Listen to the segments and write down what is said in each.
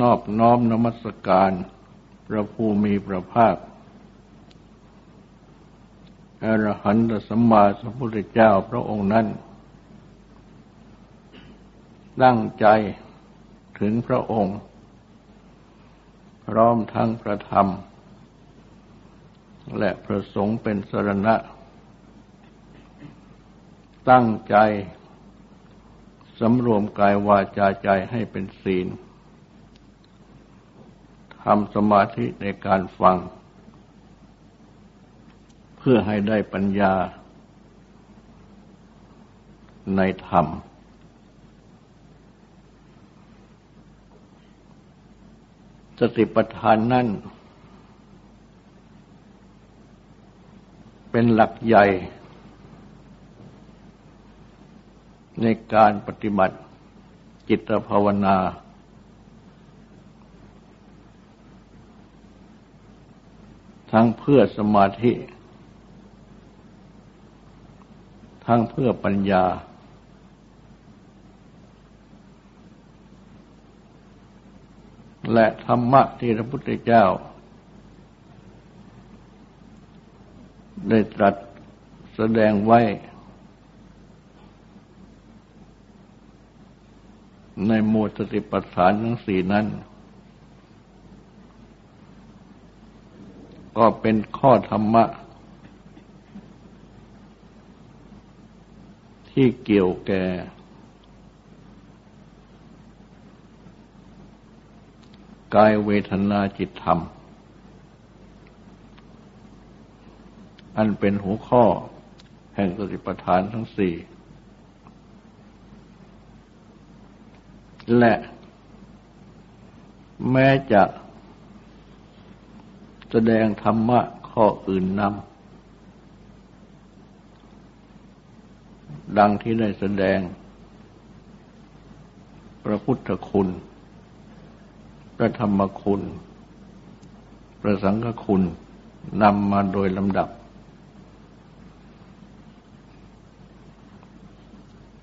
นอบน้อมนมัสการพระภูมิพระภาคอรหันตสัมมาสัมพุทธเจ้าพระองค์นั้น ตั้งใจถึงพระองค์ พร้อมทั้งพระธรรม และพระสงฆ์เป็นสรณะ ตั้งใจสำรวมกายวาจาใจให้เป็นศีล ทำสมาธิในการฟัง เพื่อให้ได้ปัญญาในธรรม สติปัฏฐานนั่น เป็นหลักใหญ่ ในการปฏิบัติจิตภาวนา ทั้งเพื่อสมาธิ ทั้งเพื่อปัญญา และธรรมะที่พระพุทธเจ้า ได้ตรัสแสดงไว้ ในหมวดสติปัฏฐานทั้งสี่นั้น ก็เป็นข้อธรรมะ ที่เกี่ยวแก่ กายเวทนาจิตธรรม อันเป็นหัวข้อแห่งสติปัฏฐานทั้งสี่ และแม้จะ ดงธรรมะข้ออื่นนำดังที่ได้แสดง พระพุทธคุณ พระธรรมคุณ พระสังฆคุณนำมาโดยลำดับ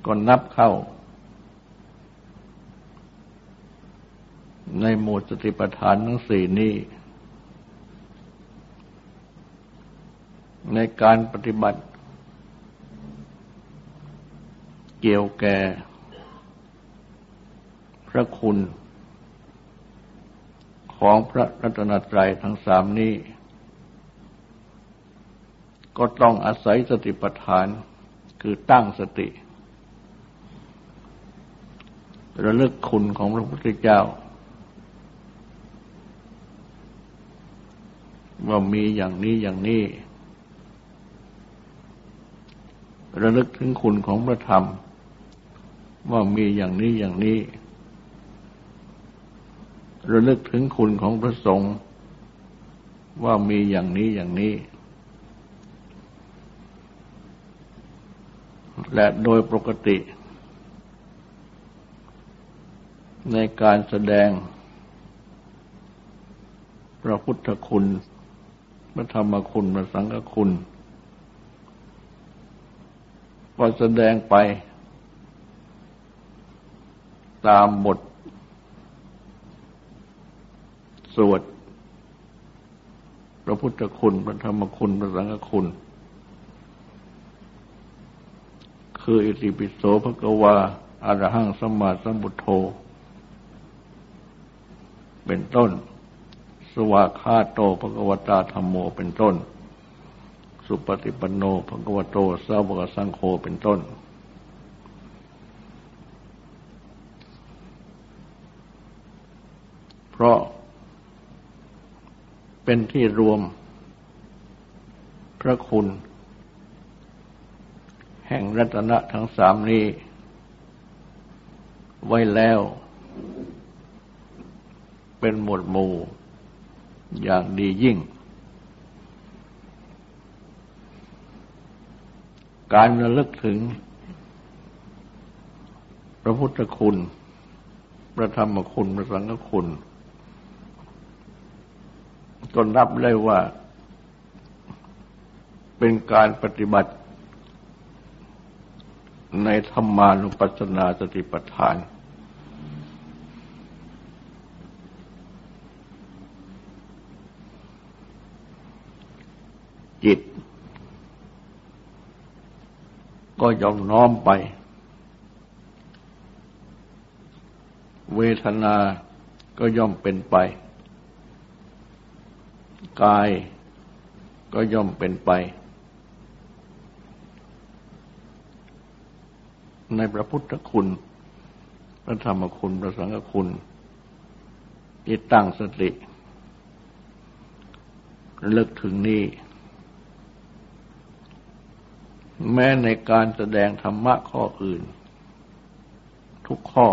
ก็นับเข้า ในหมู่สติปัฏฐานทั้งสี่นี้ ในการปฏิบัติ เกี่ยวแก่ พระคุณ ของพระรัตนตรัยทั้งสามนี้ ก็ต้องอาศัยสติปัฏฐานคือตั้งสติ ระลึกคุณของพระพุทธเจ้าว่ามีอย่างนี้อย่างนี้ ระลึกถึงคุณของพระธรรม ว่ามีอย่างนี้อย่างนี้ ระลึกถึงคุณของพระสงฆ์ว่ามีอย่างนี้อย่างนี้ และโดยปกติ ในการแสดง พระพุทธคุณ พระธรรมคุณ พระสังฆคุณ ก็แสดงไป ตามบท สวด พระพุทธคุณ พระธรรมคุณ พระสังฆคุณ คืออิติปิโสภะกวาอารหังสมมาสัมบุทโธ เป็นต้น สวาคาโตภะกวตาธรรมโมเป็นต้น สุปฏิปันโนภควโตสาวกสังโฆเป็นต้น เพราะเป็นที่รวม พระคุณ แห่งรัตนะทั้งสามนี้ ไว้แล้ว เป็นหมวดหมู่อย่างดียิ่ง การระลึกถึง พระพุทธคุณ พระธรรมคุณ พระสังฆคุณก็นับได้ว่า เป็นการปฏิบัติ ในธรรมานุปัสสนาสติปัฏฐาน จิต ก็ย่อมน้อมไป เวทนาก็ย่อมเป็นไป กายก็ย่อมเป็นไป ในพระพุทธคุณ พระธรรมคุณ พระสังฆคุณที่ตั้งสติเลิกถึงนี้ แม้ในการแสดงธรรมะข้ออื่น ทุกข้อ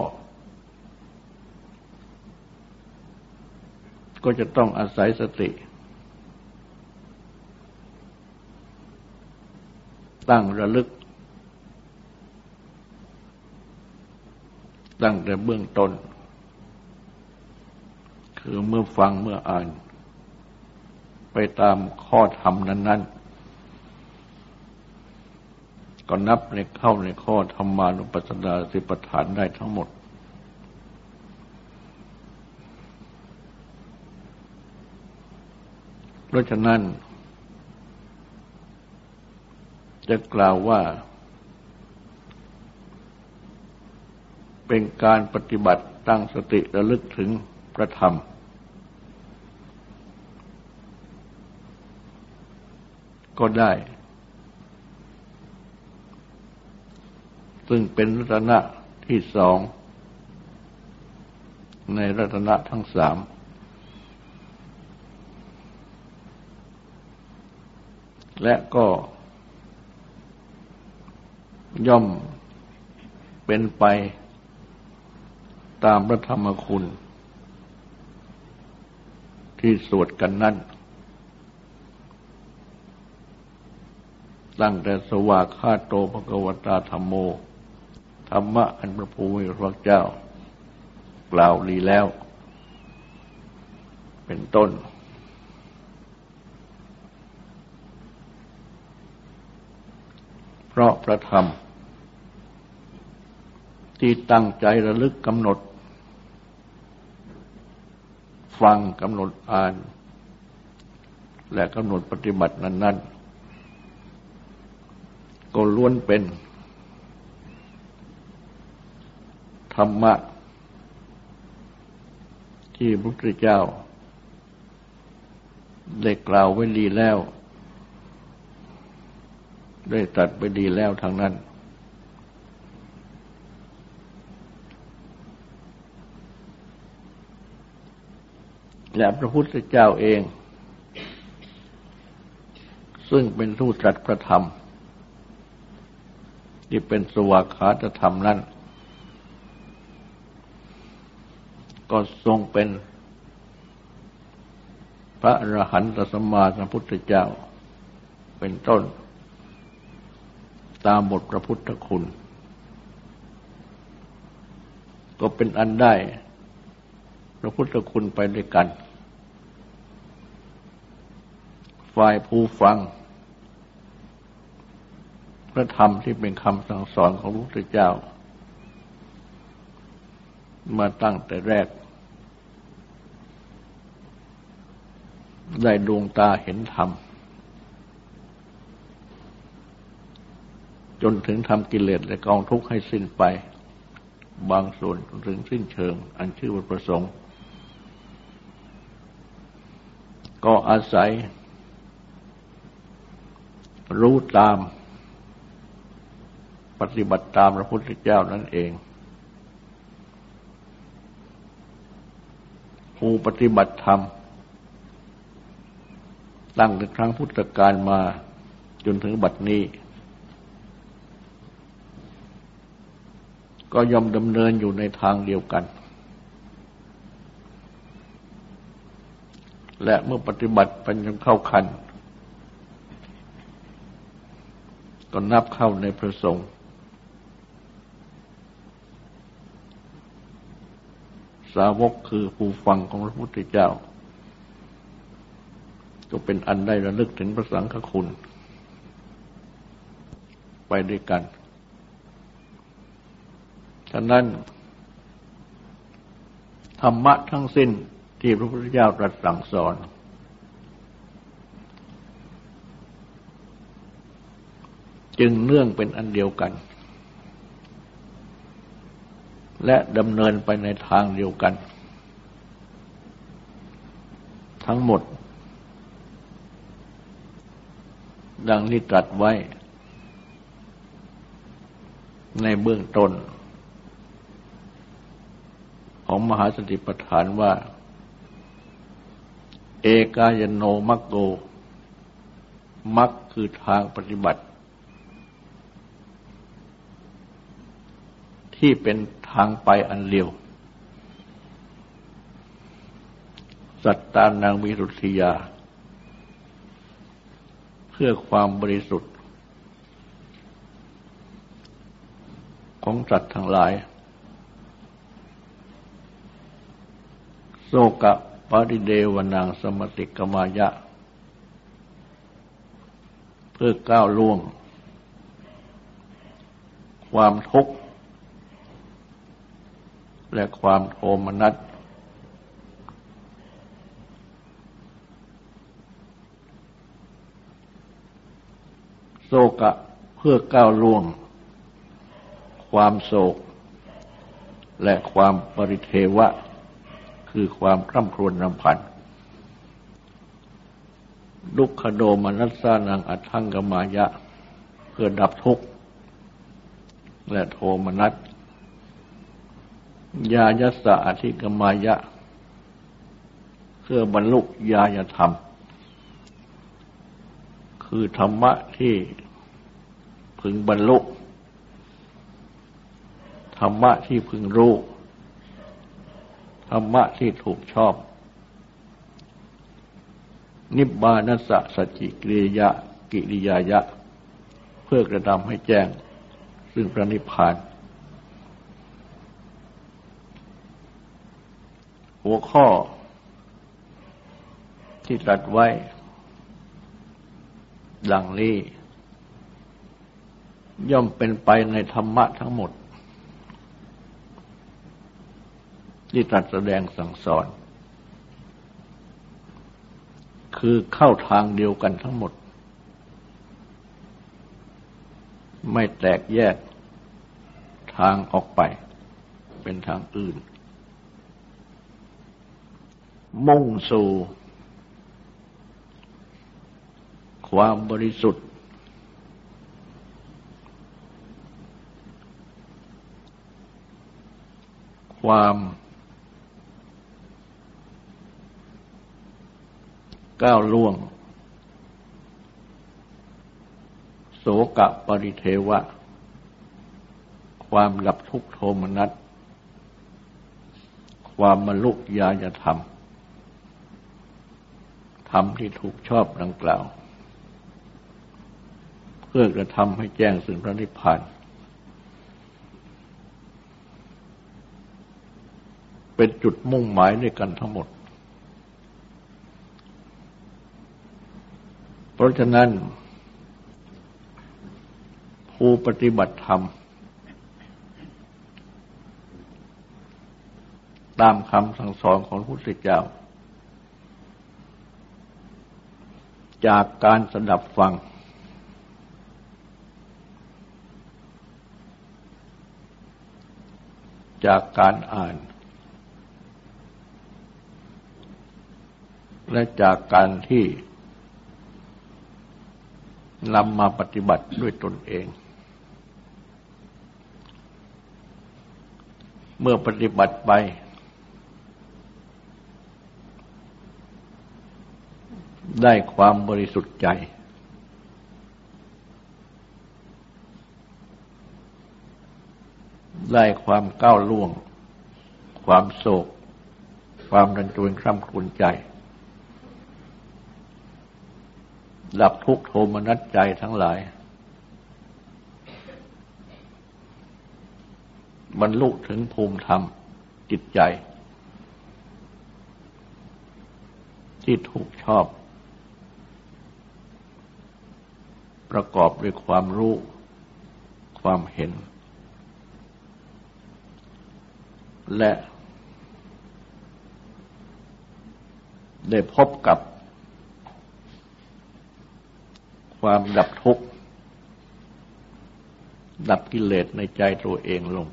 ก็จะต้องอาศัยสติ ตั้งระลึก ตั้งแต่เบื้องต้น คือเมื่อฟังเมื่ออ่าน ไปตามข้อธรรมนั้น ๆ ก็นับในเข้าในข้อธรรมานุปัสสนาสิปฐานได้ทั้งหมด เพราะฉะนั้น จะกล่าวว่า เป็นการปฏิบัติตั้งสติระลึกถึงพระธรรม ก็ได้ ซึ่งเป็นรัตนะที่สอง ในรัตนะทั้งสามและก็ย่อมเป็นไปตามพระธรรมคุณ ที่สวดกันนั่นตั้งแต่สวากขาโตภกวตาธรรมโม ธรรมะอันพระภูมิพระเจ้ากล่าวลีแล้ว เป็นต้น เพราะพระธรรม ที่ตั้งใจระลึกกำหนด ฟังกำหนดอ่าน และกำหนดปฏิบัตินั้น ๆ ก็ล้วนเป็น ธรรมะ ที่พระพุทธเจ้า ได้กล่าวไว้ดีแล้ว ได้ตัดไปดีแล้วทางนั้น และพระพุทธเจ้าเอง ซึ่งเป็นทูตจัดพระธรรม ที่เป็นสวากขาตธรรมนั้น ก็ทรงเป็น พระอรหันตสมมาสัมพุทธเจ้า เป็นต้น ตามบทพระพุทธคุณ ก็เป็นอันได้ พระพุทธคุณไปด้วยกัน ฝ่ายผู้ฟัง พระธรรมที่เป็นคำสั่งสอนของพระพุทธเจ้า มาตั้งแต่แรก ได้ดวงตาเห็นธรรม จนถึงทำกิเลสและกองทุกข์ให้สิ้นไป บางส่วนถึงสิ้นเชิง อันชื่อว่าประสงค์ ก็อาศัย รู้ตาม ปฏิบัติตามพระพุทธเจ้านั่นเอง ผู้ปฏิบัติธรรม ตั้งแต่ครั้งพุทธกาลมาจนถึงบัดนี้ ก็ยอมดำเนินอยู่ในทางเดียวกัน และเมื่อปฏิบัติเป็นจนเข้าคันก็นับเข้าในพระสงฆ์ สาวกคือผู้ฟังของพระพุทธเจ้า ก็เป็นอันได้ระลึกถึงพระสังฆคุณ ไปด้วยกัน ฉะนั้น ธรรมะทั้งสิ้นที่พระพุทธเจ้าตรัสสั่งสอน จึงเนื่องเป็นอันเดียวกัน และดำเนินไปในทางเดียวกัน ทั้งหมด ดังที่ตรัสไว้ ในเบื้องต้น ของมหาสติปัฏฐานว่า เอกายโนมัคโกมัคคือทางปฏิบัติ ที่เป็นทางไปอันเลียว สัตตานังวิรุธิยา เพื่อความบริสุทธิ์ ของสัตว์ทั้งหลายโสกะปริเดวนังสมติกมายะ เพื่อก้าวล่วง ความทุกข์ และความโทมนัสโศกะเพื่อก้าวล่วง ความโศก และความปริเทวะ คือความคร่ำครวญรำพันลุกขโดมนัสสานังอัทังกมายะ เพื่อดับทุกข์ และโทมนัส ยายัสสะอธิกมายะ เพื่อบรรลุญาญธรรม คือธรรมะที่พึงบรรลุ ธรรมะที่พึงรู้ ธรรมะที่ถูกชอบ นิบบานัสสะสจิกิริยะ กิริยายะ เพื่อกระทำให้แจ้ง ซึ่งพระนิพพาน หัวข้อ ที่ตรัสไว้ ดังนี้ ย่อมเป็นไปในธรรมะทั้งหมด ที่ตรัสแสดงสั่งสอน คือเข้าทางเดียวกันทั้งหมด ไม่แตกแยกทางออกไป เป็นทางอื่น มุ่งสู่ ความบริสุทธิ์ ความก้าวล่วง โสกะปริเทวะ ความหลับทุกโทมนัส ความมลุกยายธรรม ธรรมที่ถูกชอบดังกล่าว เพื่อกระทำให้แจ้งสึงพระนิพพานเป็นจุดมุ่งหมายด้วยกันทั้งหมด เพราะฉะนั้น ผู้ปฏิบัติธรรม ตามคำสั่งสอนของพระพุทธเจ้า จากการสดับฟัง จากการอ่าน และจากการที่นำมาปฏิบัติด้วยตนเอง เมื่อปฏิบัติไป ได้ความบริสุทธิ์ใจ ได้ความก้าวล่วง ความโศก ความรันจวนคร่ำครวญใจ ดับทุกโทมนัสใจทั้งหลาย บรรลุถึงภูมิธรรมจิตใจ ที่ถูกชอบ ประกอบด้วยความรู้ ความเห็น และได้พบกับความดับทุกข์ ดับกิเลสในใจตัวเองลง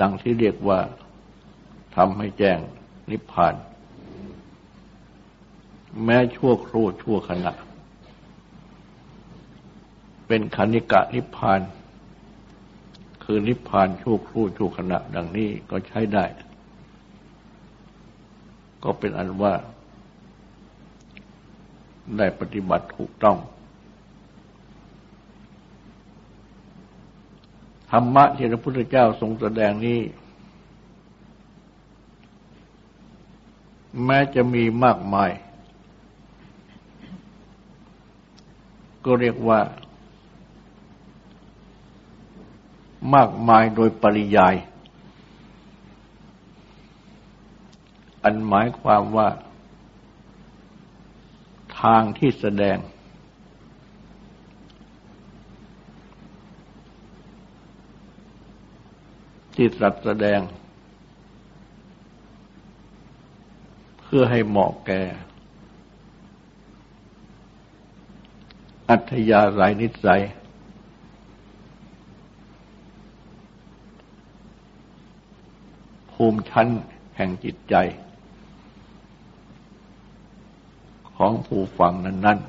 ดังที่เรียกว่าทำให้แจ้งนิพพาน แม้ชั่วครู่ชั่วขณะ เป็นคณิกะนิพพาน คือนิพพานชั่วครู่ชั่วขณะ ดังนี้ก็ใช้ได้ ก็เป็นอันว่า ได้ปฏิบัติถูกต้อง ธรรมะที่พระพุทธเจ้าทรงแสดงนี้แม้จะมีมากมาย ก็เรียกว่ามากมายโดยปริยาย อันหมายความว่า ทางที่แสดง ที่ตรัสแสดง เพื่อให้เหมาะแก่ อัธยาศัยนิสัย ภูมิชั้นแห่งจิตใจ ของผู้ฟังนั้น ๆ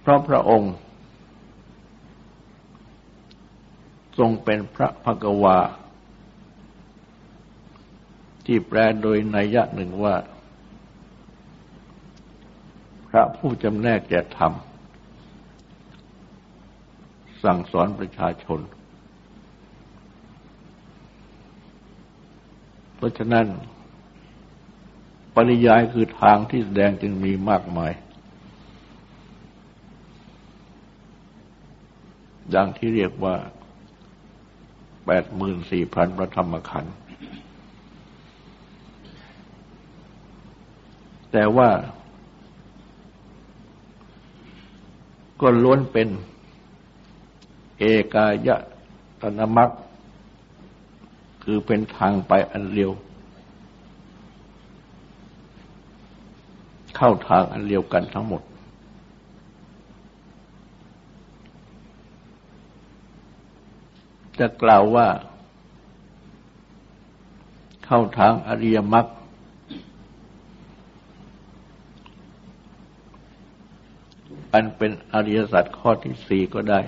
เพราะพระองค์ ทรงเป็นพระภกวา ที่แปลโดยนัยยะหนึ่งว่า พระผู้จำแนกแก่ธรรม สั่งสอนประชาชน เพราะฉะนั้น ปริยายคือทางที่แสดงจึงมีมากมายดังที่เรียกว่าแปดหมื่นสี่พันพระธรรมขันธ์แต่ว่า ก็ล้วนเป็น เอกายตนมักคือเป็นทางไปอันเร็ว เข้าทางอันเดียวกันทั้งหมด จะกล่าวว่า เข้าทางอริยมรรค อันเป็นอริยสัจข้อที่สี่ก็ได้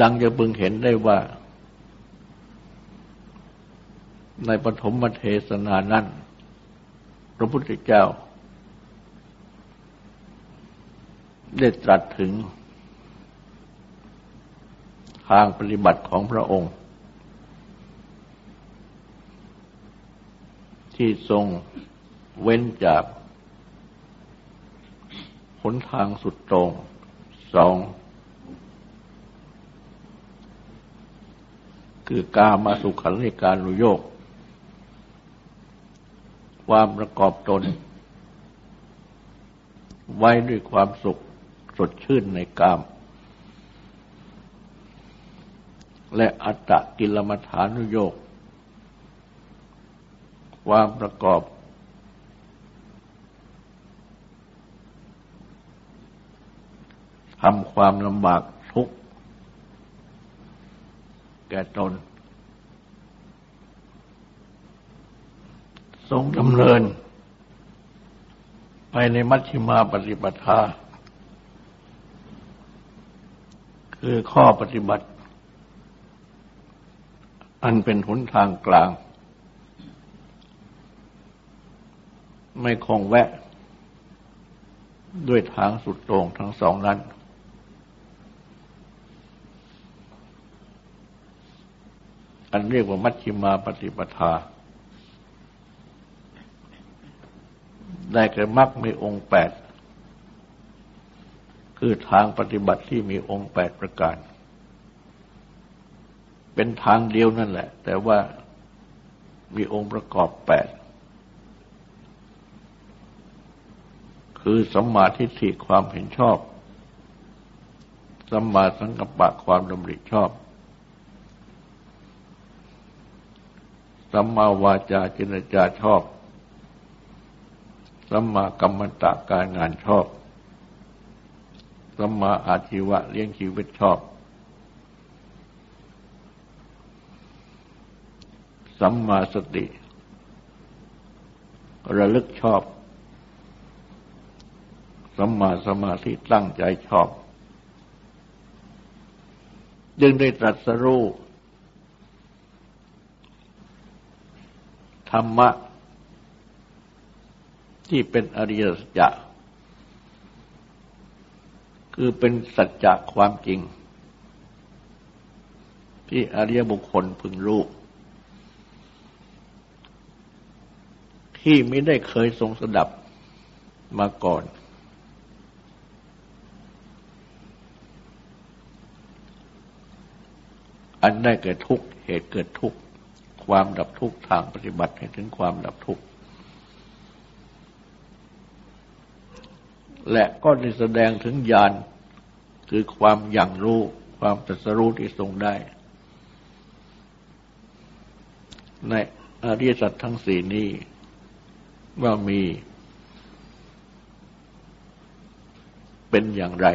ดังจะพึงเห็นได้ว่า ในปฐมเทศนานั้น พระพุทธเจ้า ได้ตรัสถึง ทางปฏิบัติของพระองค์ ที่ทรง เว้นจากหนทางสุดตรงสองคือกามาสุขันธิการุโยก ความประกอบตน ไว้ด้วยความสุขสดชื่นในกาม และอัตตกิลมัฐานุโยก ความประกอบ ทำความลำบากทุกข์แก่ตน ทรงดำเนิน ไปในมัชฌิมาปฏิปทา คือข้อปฏิบัติ อันเป็นหนทางกลาง ไม่คงแวะด้วยทางสุดต่งทั้งสองนั้น อันเรียกว่ามัชฌิมาปฏิปทา ได้แก่มรรคมีองค์แปด คือทางปฏิบัติที่มีองค์แปดประการ เป็นทางเดียวนั่นแหละ แต่ว่ามีองค์ประกอบแปด คือสัมมาทิฏฐิความเห็นชอบ สัมมาสังกัปปะความดำริชอบ สัมมาวาจาจินจาชอบ สัมมากัมมันตะการงานชอบ สัมมาอาชีวะเลี้ยงชีวิตชอบ สัมมาสติ ระลึกชอบ สัมมาสมาธิตั้งใจชอบ จึงได้ตรัสรู้ ธรรมะ ที่เป็นอริยสัจจะคือเป็นสัจจะความจริง ที่อริยบุคคลพึงรู้ที่ไม่ได้เคยทรงสดับมาก่อน อันได้เกิดทุกเหตุเกิดทุกข์ ความดับทุกข์ทางปฏิบัติให้ถึงความดับทุกข์และก็ได้แสดงถึงญาณคือความอย่างรู้ความตรัสรู้ที่ทรงได้ ในอริยสัจทั้งสี่นี้ว่ามีเป็นอย่างไร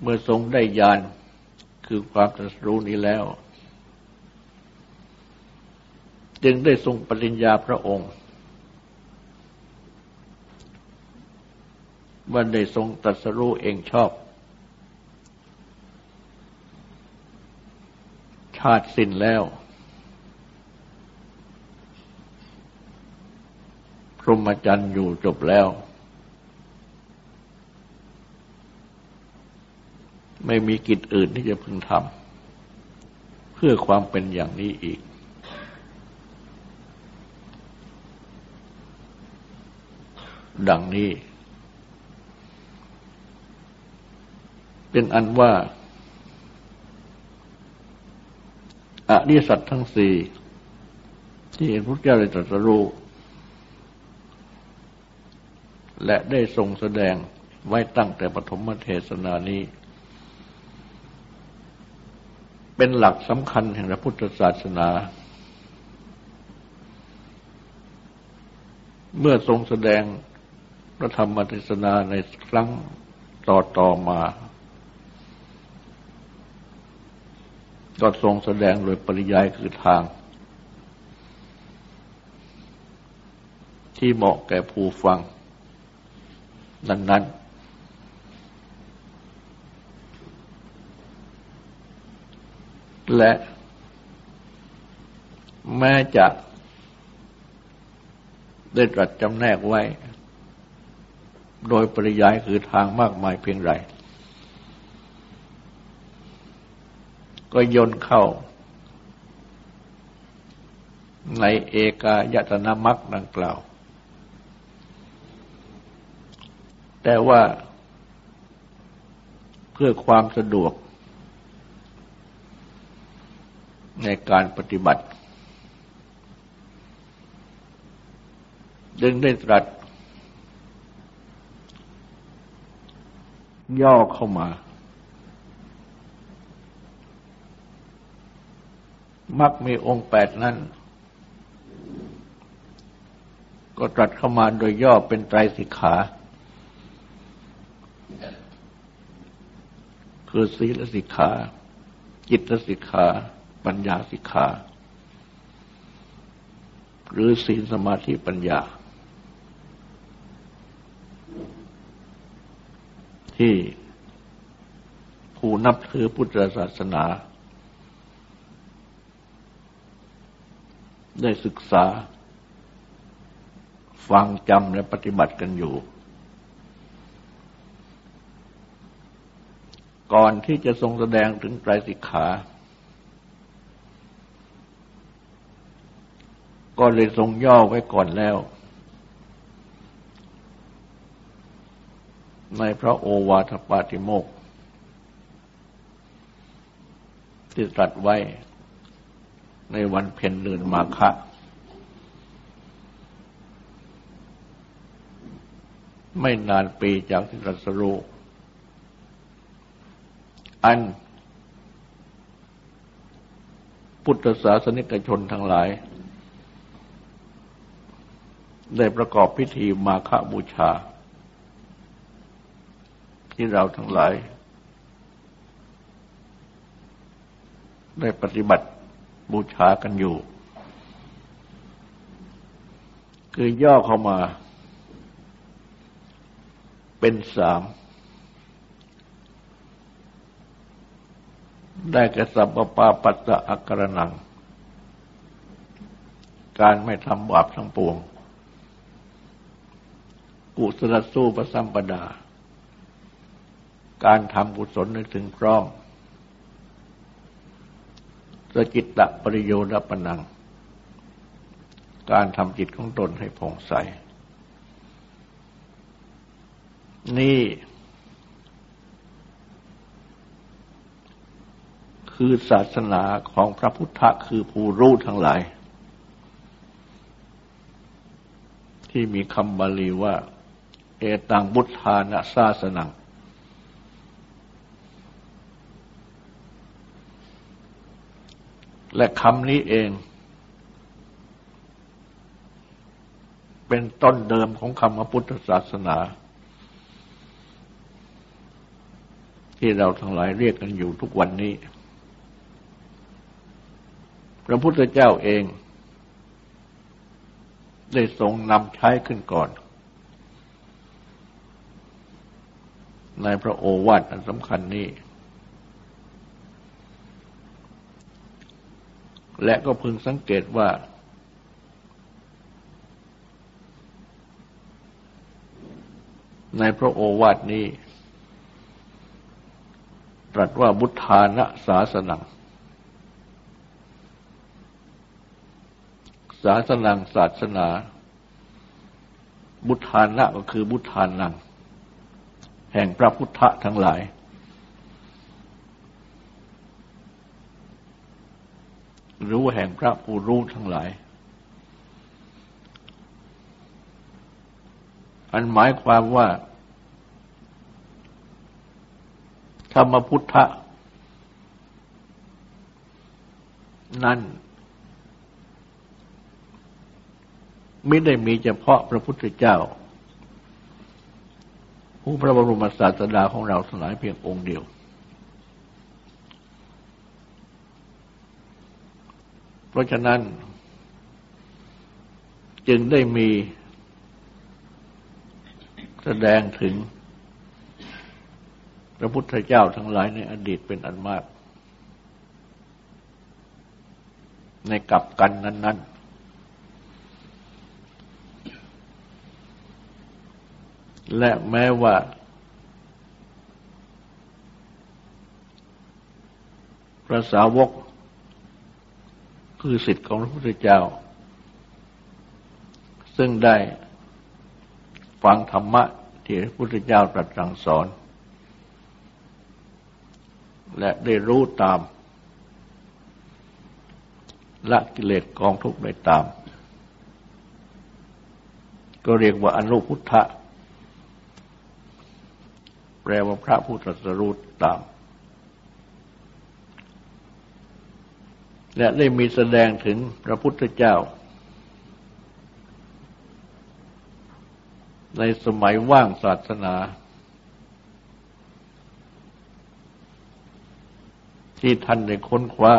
เมื่อทรงได้ญาณ คือความตรัสรู้นี้แล้ว จึงได้ทรงปริญญาพระองค์ว่าได้ทรงตรัสรู้เองชอบ ชาติสิ้นแล้ว พรหมจรรย์อยู่จบแล้ว ไม่มีกิจอื่นที่จะพึงทำเพื่อความเป็นอย่างนี้อีก ดังนี้ เป็นอันว่าอริสัตทั้งสี่ที่เห็นพระเจ้าได้ตรัสรู้และได้ทรงแสดงไว้ตั้งแต่ปฐมเทศนานี้ เป็นหลักสำคัญแห่งพระพุทธศาสนา เมื่อทรงแสดงพระธรรมเทศนาในครั้งต่อต่อมา ก็ทรงแสดงโดยปริยายคือทาง ที่เหมาะแก่ผู้ฟังนั้น และ แม้จะได้ตรัสจำแนกไว้ โดยปริยายคือทางมากมายเพียงไร ก็ยนเข้า ในเอกายตนามักดังกล่าว แต่ว่าเพื่อความสะดวก ในการปฏิบัติ ดึงได้ตรัส ย่อเข้ามามักมีองค์แปดนั้น ก็ตรัสเข้ามาโดยย่อเป็นไตรสิกขา คือศีลสิกขา จิตสิกขา ปัญญาสิกขา หรือศีลสมาธิปัญญา ที่ผู้นับถือพุทธศาสนา ได้ศึกษา ฟังจำและปฏิบัติกันอยู่ ก่อนที่จะทรงแสดงถึงไตรสิกขา ก็เลยทรงย่อไว้ก่อนแล้ว ในพระโอวาทปาติโมกที่ตรัสไว้ในวันเพ็ญเดือนมาฆะไม่นานปีจากที่ตรัสรู้อันพุทธศาสนิกชนทั้งหลาย ได้ประกอบพิธีมาฆบูชา ที่เราทั้งหลาย ได้ปฏิบัติบูชากันอยู่ คือย่อเข้ามา เป็นสามได้แก่สัพปาปัสสะอักรนัง การไม่ทำบาปทั้งปวง กุศลสู้ประสัมปดา การทำกุศลนึกถึงพร้อมสกิตตะปริโยดปนัง การทำจิตของตนให้ผ่องใส นี่ คือศาสนาของพระพุทธคือผู้รู้ทั้งหลาย ที่มีคำบาลีว่า เอตังบุทธานะศาสนัง และคำนี้เอง เป็นต้นเดิมของคำพระพุทธศาสนา ที่เราทั้งหลายเรียกกันอยู่ทุกวันนี้ พระพุทธเจ้าเอง ได้ทรงนำใช้ขึ้นก่อน ในพระโอวาทอันสำคัญนี้ และก็พึงสังเกตว่า ในพระโอวาทนี้ ตรัสว่าบุทธานะศาสนัง ศาสนังศาสนา บุทานะก็คือบุทานัง แห่งพระพุทธทั้งหลาย รู้แห่งพระผู้รู้ทั้งหลาย อันหมายความว่า ธรรมพุทธนั่นไม่ได้มีเฉพาะพระพุทธเจ้า ผู้พระบรมศาสดาของเราสลายเพียงองค์เดียว เพราะฉะนั้น จึงได้มีแสดงถึงพระพุทธเจ้าทั้งหลายในอดีตเป็นอันมาก ในกับกันนั้น ๆ และแม้ว่า พระสาวก คือสิทธิ์ของพระพุทธเจ้า ซึ่งได้ฟังธรรมะที่พระพุทธเจ้าตรัสสั่งสอน และได้รู้ตาม ละกิเลสกองทุกข์ได้ตาม ก็เรียกว่าอนุพุทธะ ลว่าพระผู้ตรัสรู้ตาม และได้มีแสดงถึงพระพุทธเจ้า ในสมัยว่างศาสนา ที่ท่านได้ค้นคว้า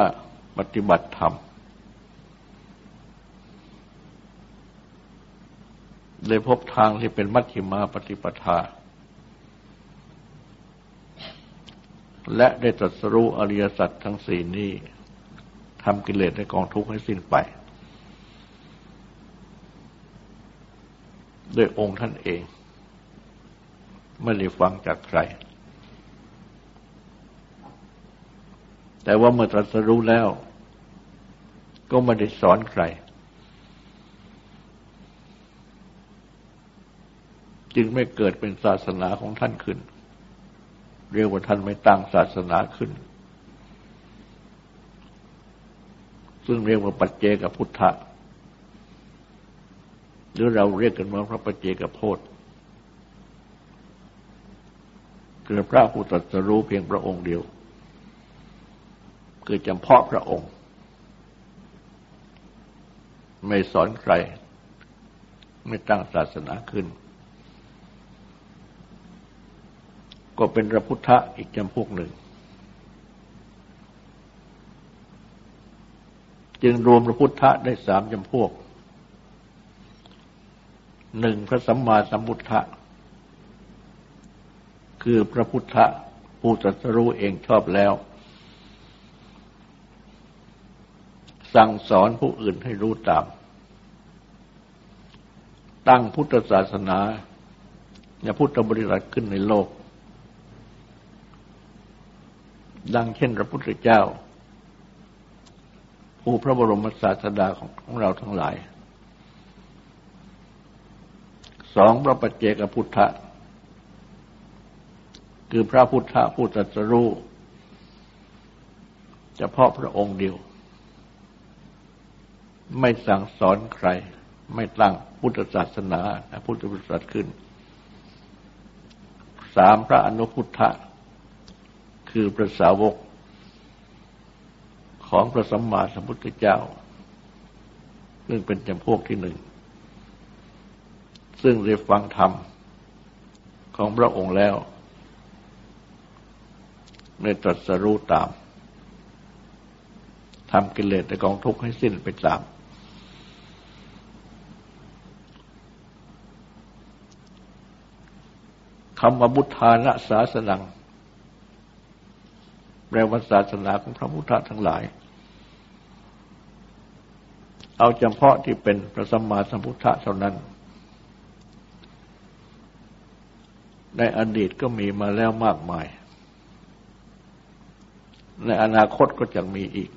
ปฏิบัติธรรมได้พบทางที่เป็นมัชฌิมาปฏิปทา และได้ตรัสรู้อริยสัจทั้งสี่นี้ทำกิเลสในกองทุกข์ให้สิ้นไปด้วยองค์ท่านเอง ไม่ได้ฟังจากใคร แต่ว่าเมื่อตรัสรู้แล้ว ก็ไม่ได้สอนใคร จึงไม่เกิดเป็นศาสนาของท่านขึ้น เรียกว่าท่านไม่ตั้งศาสนาขึ้น ซึ่งเรียกว่าปัจเจกพุทธะหรือเราเรียกกันว่าพระปัจเจกโพธิคือพระผู้ตรัสรู้เพียงพระองค์เดียว คือจำเพาะพระองค์ ไม่สอนใคร ไม่ตั้งศาสนาขึ้น ก็เป็นพระพุทธะอีกจำพวกหนึ่ง จึงรวมพระพุทธะได้สามจำพวกหนึ่งพระสัมมาสัมพุทธะคือพระพุทธะผู้ตรัสรู้เองชอบแล้ว สั่งสอนผู้อื่นให้รู้ตาม ตั้งพุทธศาสนาและพุทธบริษัทขึ้นในโลก ดังเช่นพระพุทธเจ้า ผู้พระบรมศาสดาของเราทั้งหลาย สองพระปัจเจกพุทธะ คือพระพุทธะผู้ตรัสรู้เฉพาะพระองค์เดียว ไม่สั่งสอนใคร ไม่ตั้งพุทธศาสนาพุทธบริษัทขึ้น สามพระอนุพุทธะ คือพระสาวกของพระสัมมาสัมพุทธเจ้า ซึ่งเป็นจำพวกที่หนึ่ง ซึ่งได้ฟังธรรมของพระองค์แล้วในตรัสรู้ตามทำกิเลสในกองทุกข์ให้สิ้นไปตาม คำว่าบุทานะศาสนัง แปลว่าศาสนาของพระพุทธทั้งหลาย เอาเฉพาะที่เป็นพระสัมมาสัมพุทธเท่านั้น ในอดีตก็มีมาแล้วมากมาย ในอนาคตก็จะมีอีก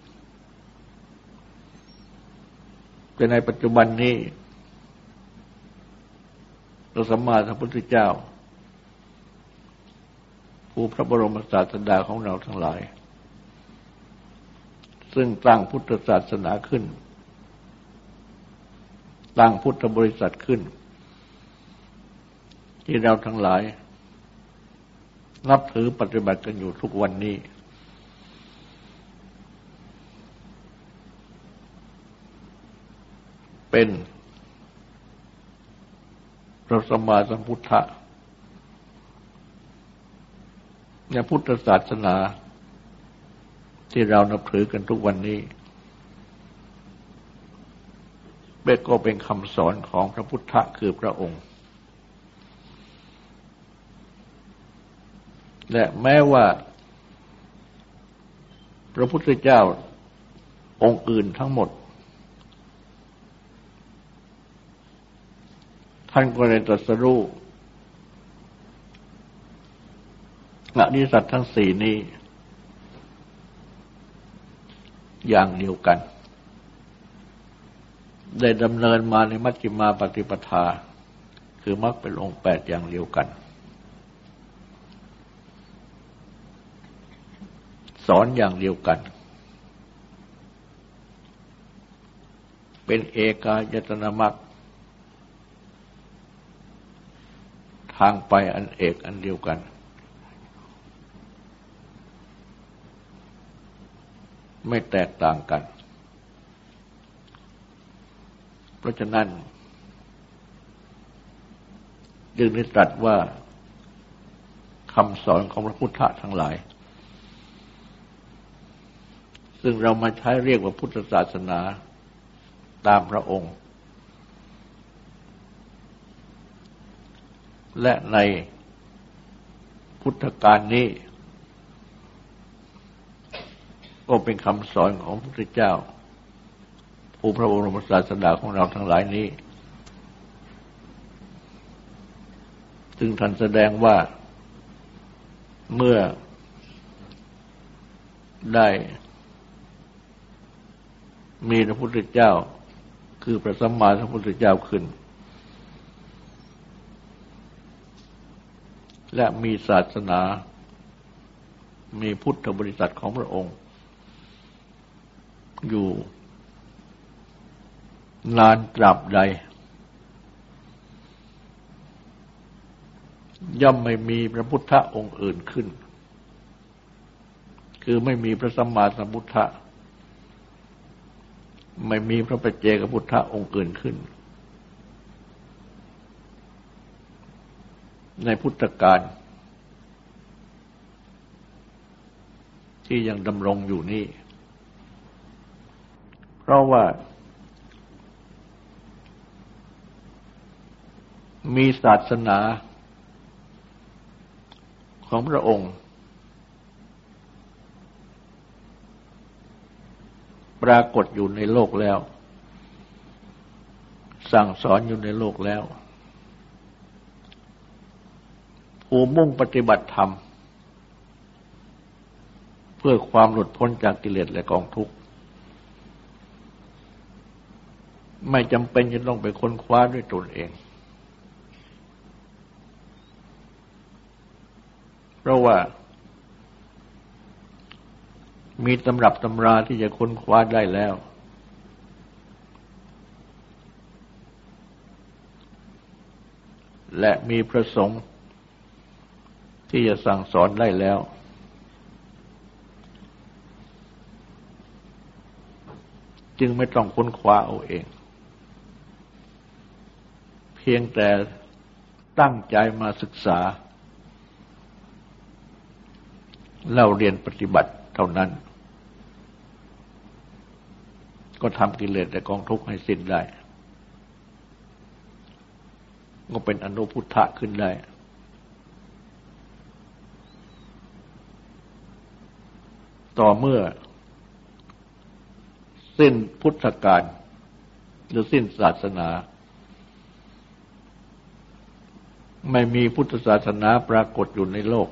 แต่ในปัจจุบันนี้พระสัมมาสัมพุทธเจ้า ผู้พระบรมศาสดาของเราทั้งหลาย ซึ่งตั้งพุทธศาสนาขึ้น ตั้งพุทธบริษัทขึ้น ที่เราทั้งหลาย นับถือปฏิบัติกันอยู่ทุกวันนี้ เป็นพระสมมาสัมพุทธะ ในพุทธศาสนา ที่เรานับถือกันทุกวันนี้เบก็เป็นคำสอนของพระพุทธคือพระองค์ และแม้ว่า พระพุทธเจ้าองค์อื่นทั้งหมด ท่านก็ได้ตรัสรู้ อนิสัตทั้งสี่นี้ อย่างเดียวกัน ได้ดำเนินมาในมัชฌิมาปฏิปทา คือมรรคเป็นองค์แปดอย่างเดียวกัน สอนอย่างเดียวกัน เป็นเอกายตนามักทางไปอันเอกอันเดียวกัน ไม่แตกต่างกัน เพราะฉะนั้นจึงได้ตรัสว่าคำสอนของพระพุทธทั้งหลาย ซึ่งเรามาใช้เรียกว่าพุทธศาสนาตามพระองค์ และในพุทธการนี้ ก็เป็นคำสอนของพระพุทธเจ้า ผู้พระบรมศาสดาของเราทั้งหลายนี้ ซึ่งท่านแสดงว่าเมื่อได้มีพระพุทธเจ้า คือพระสัมมาสัมพุทธเจ้าขึ้น และมีศาสนา มีพุทธบริษัทของพระองค์ อยู่ นานตราบใด ย่อมไม่มีพระพุทธองค์อื่นขึ้น คือไม่มีพระสัมมาสัมพุทธะไม่มีพระปัจเจกพุทธองค์อื่นขึ้น ในพุทธกาลที่ยังดำรงอยู่นี่ เพราะว่า มีศาสนาของพระองค์ ปรากฏอยู่ในโลกแล้ว สั่งสอนอยู่ในโลกแล้วผู้มุ่งปฏิบัติธรรม เพื่อความหลุดพ้นจากกิเลสและกองทุกข์ ไม่จำเป็นจะต้องไปค้นคว้าด้วยตนเอง เพราะว่า มีตำรับตำราที่จะค้นคว้าได้แล้ว และมีพระสงฆ์ที่จะสั่งสอนได้แล้วจึงไม่ต้องค้นคว้าเอาเอง พียงแต่ตั้งใจมาศึกษาเล่าเรียนปฏิบัติเท่านั้น ก็ทำกิเลสแต่กองทุกข์ให้สิ้นได้ ก็เป็นอนุพุทธะขึ้นได้ ต่อเมื่อ สิ้นพุทธกาลหรือสิ้นศาสนา ไม่มีพุทธศาสนาปรากฏอยู่ในโลก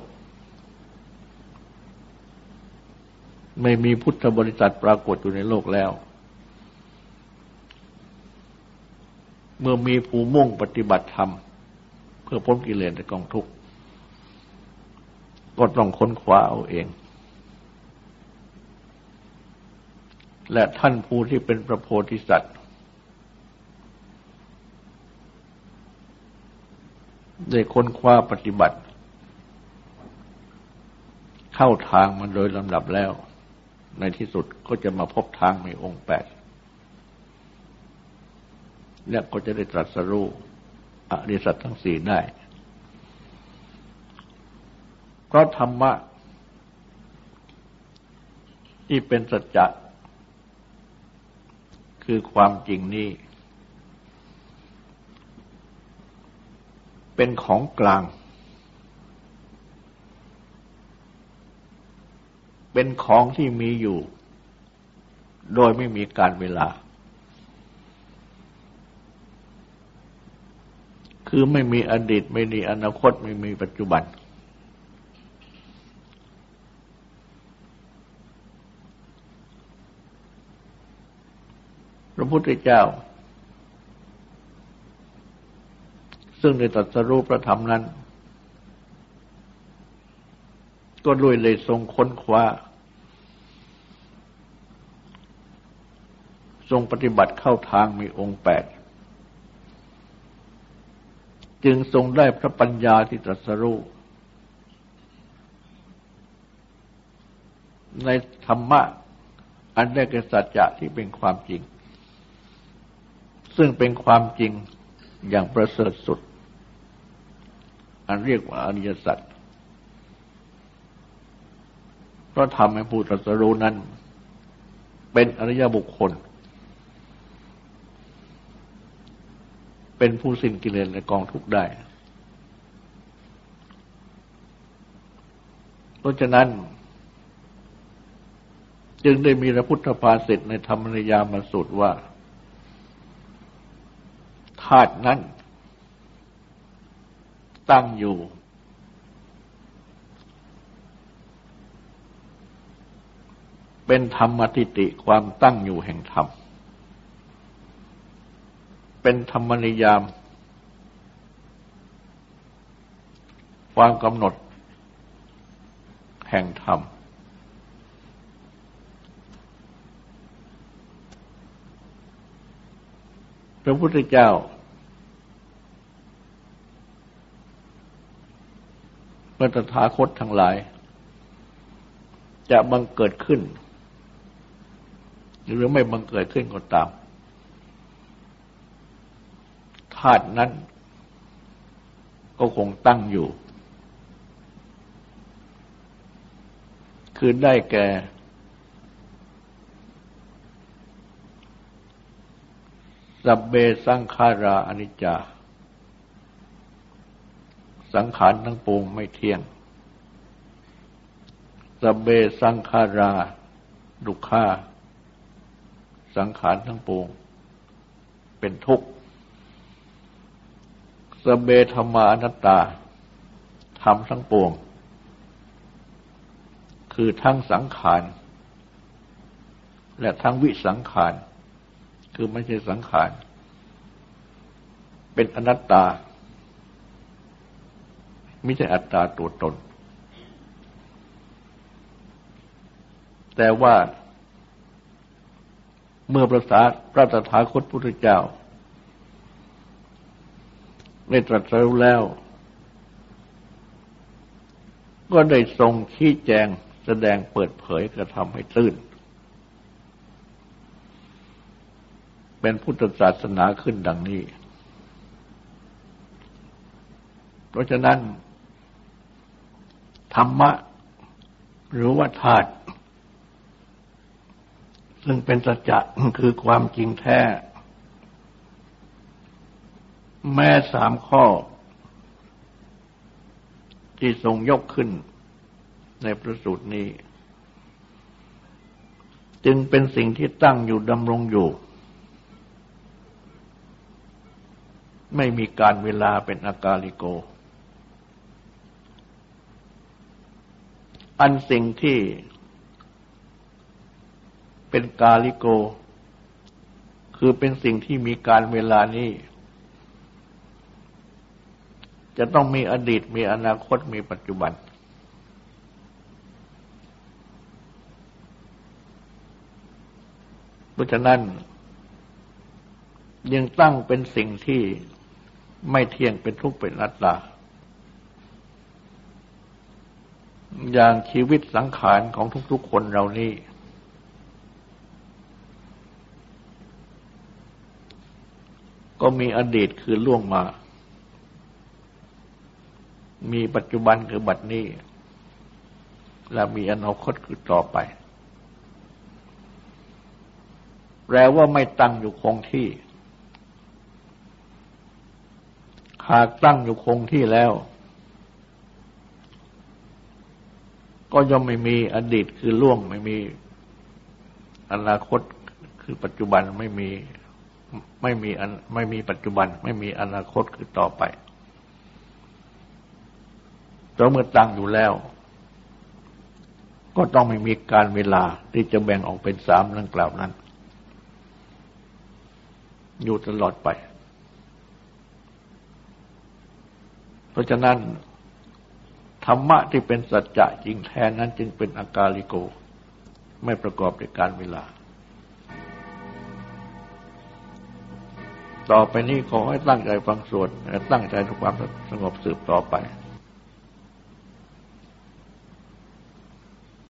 ไม่มีพุทธบริษัทปรากฏอยู่ในโลกแล้ว เมื่อมีผู้มุ่งปฏิบัติธรรม เพื่อพ้นกิเลสในกองทุกข์ก็ต้องค้นคว้าเอาเอง และท่านผู้ที่เป็นพระโพธิสัตว์ ได้ค้นคว้าปฏิบัติ เข้าทางมันโดยลำดับแล้ว ในที่สุดก็จะมาพบทางในองค์แปดและก็จะได้ตรัสรู้อริสัตทั้งสี่ได้ เพราะธรรมะ ที่เป็นสัจจะคือความจริงนี้ เป็นของกลาง เป็นของที่มีอยู่ โดยไม่มีการเวลา คือไม่มีอดีตไม่มีอนาคตไม่มีปัจจุบัน พระพุทธเจ้า ซึ่งในตัสรูปประธรรมนั้น ก็ด้วยเลยทรงค้นคว้า ทรงปฏิบัติเข้าทางมีองค์แปด จึงทรงได้พระปัญญาที่ตรัสรู้ในธรรมะ อันได้แก่สัจจะที่เป็นความจริง ซึ่งเป็นความจริงอย่างประเสริฐสุด อันเรียกว่าอริยสัจเพราะทำให้ผู้ตรัสรู้นั้น เป็นอริยบุคคล เป็นผู้สิ้นกิเลสในกองทุกข์ได้ เพราะฉะนั้น จึงได้มีพระพุทธภาษิตในธรรมนิยามาสุดว่าธาตุนั้น ตั้งอยู่ เป็นธรรมติติความตั้งอยู่แห่งธรรม เป็นธรรมนิยาม ความกำหนด แห่งธรรมพระพุทธเจ้า พระตถาคตทั้งหลาย จะบังเกิดขึ้น หรือไม่บังเกิดขึ้นก็ตามธาตุนั้น ก็คงตั้งอยู่ คือได้แก่สับเบสังขาราอนิจจา สังขารทั้งปวงไม่เที่ยงสเบสังขารา ดุขา สังขารทั้งปวง เป็นทุกข์สเบธรรมานัตตาธรรมทั้งปวง คือทั้งสังขาร และทั้งวิสังขาร คือไม่ใช่สังขาร เป็นอนัตตา ไม่ใช่อัตตาตัวตน แต่ว่าเมื่อประสาพระตถาคตพุทธเจ้าได้ตรัสรู้แล้ว ก็ได้ทรงชี้แจงแสดงเปิดเผยกระทำให้ตื้นเป็นพุทธศาสนาขึ้นดังนี้ เพราะฉะนั้น ธรรมะ หรือว่าธาตุซึ่งเป็นสัจจะคือความจริงแท้ แม้สามข้อ ที่ทรงยกขึ้นในประสูตรนี้ จึงเป็นสิ่งที่ตั้งอยู่ดำรงอยู่ ไม่มีการเวลาเป็นอากาลิโก อันสิ่งที่เป็นกาลิโก คือเป็นสิ่งที่มีการเวลานี้ จะต้องมีอดีตมีอนาคตมีปัจจุบัน เพราะฉะนั้น ยังตั้งเป็นสิ่งที่ไม่เที่ยงเป็นทุกข์เป็นอัตตา อย่างชีวิตสังขารของทุกๆคนเรานี่ ก็มีอดีตคือล่วงมา มีปัจจุบันคือบัดนี้ และมีอนาคตคือต่อไป แปลว่าไม่ตั้งอยู่คงที่ หากตั้งอยู่คงที่แล้ว ก็ย่อมไม่มีอดีตคือล่วงไม่มี อนาคตคือปัจจุบันไม่มีไม่มีไม่มีปัจจุบัน ไม่มีอนาคตคือต่อไปเพราะเมื่อตั้งอยู่แล้ว ก็ต้องไม่มีการเวลาที่จะแบ่งออกเป็นสามดังกล่าวนั้น อยู่ตลอดไป เพราะฉะนั้น ธรรมะที่เป็นสัจจะจริงแท้นั้นจึงเป็นอากาลิโก ไม่ประกอบด้วยการเวลา ต่อไปนี้ขอให้ตั้งใจฟังสวดและตั้งใจทุกความสงบสืบต่อไป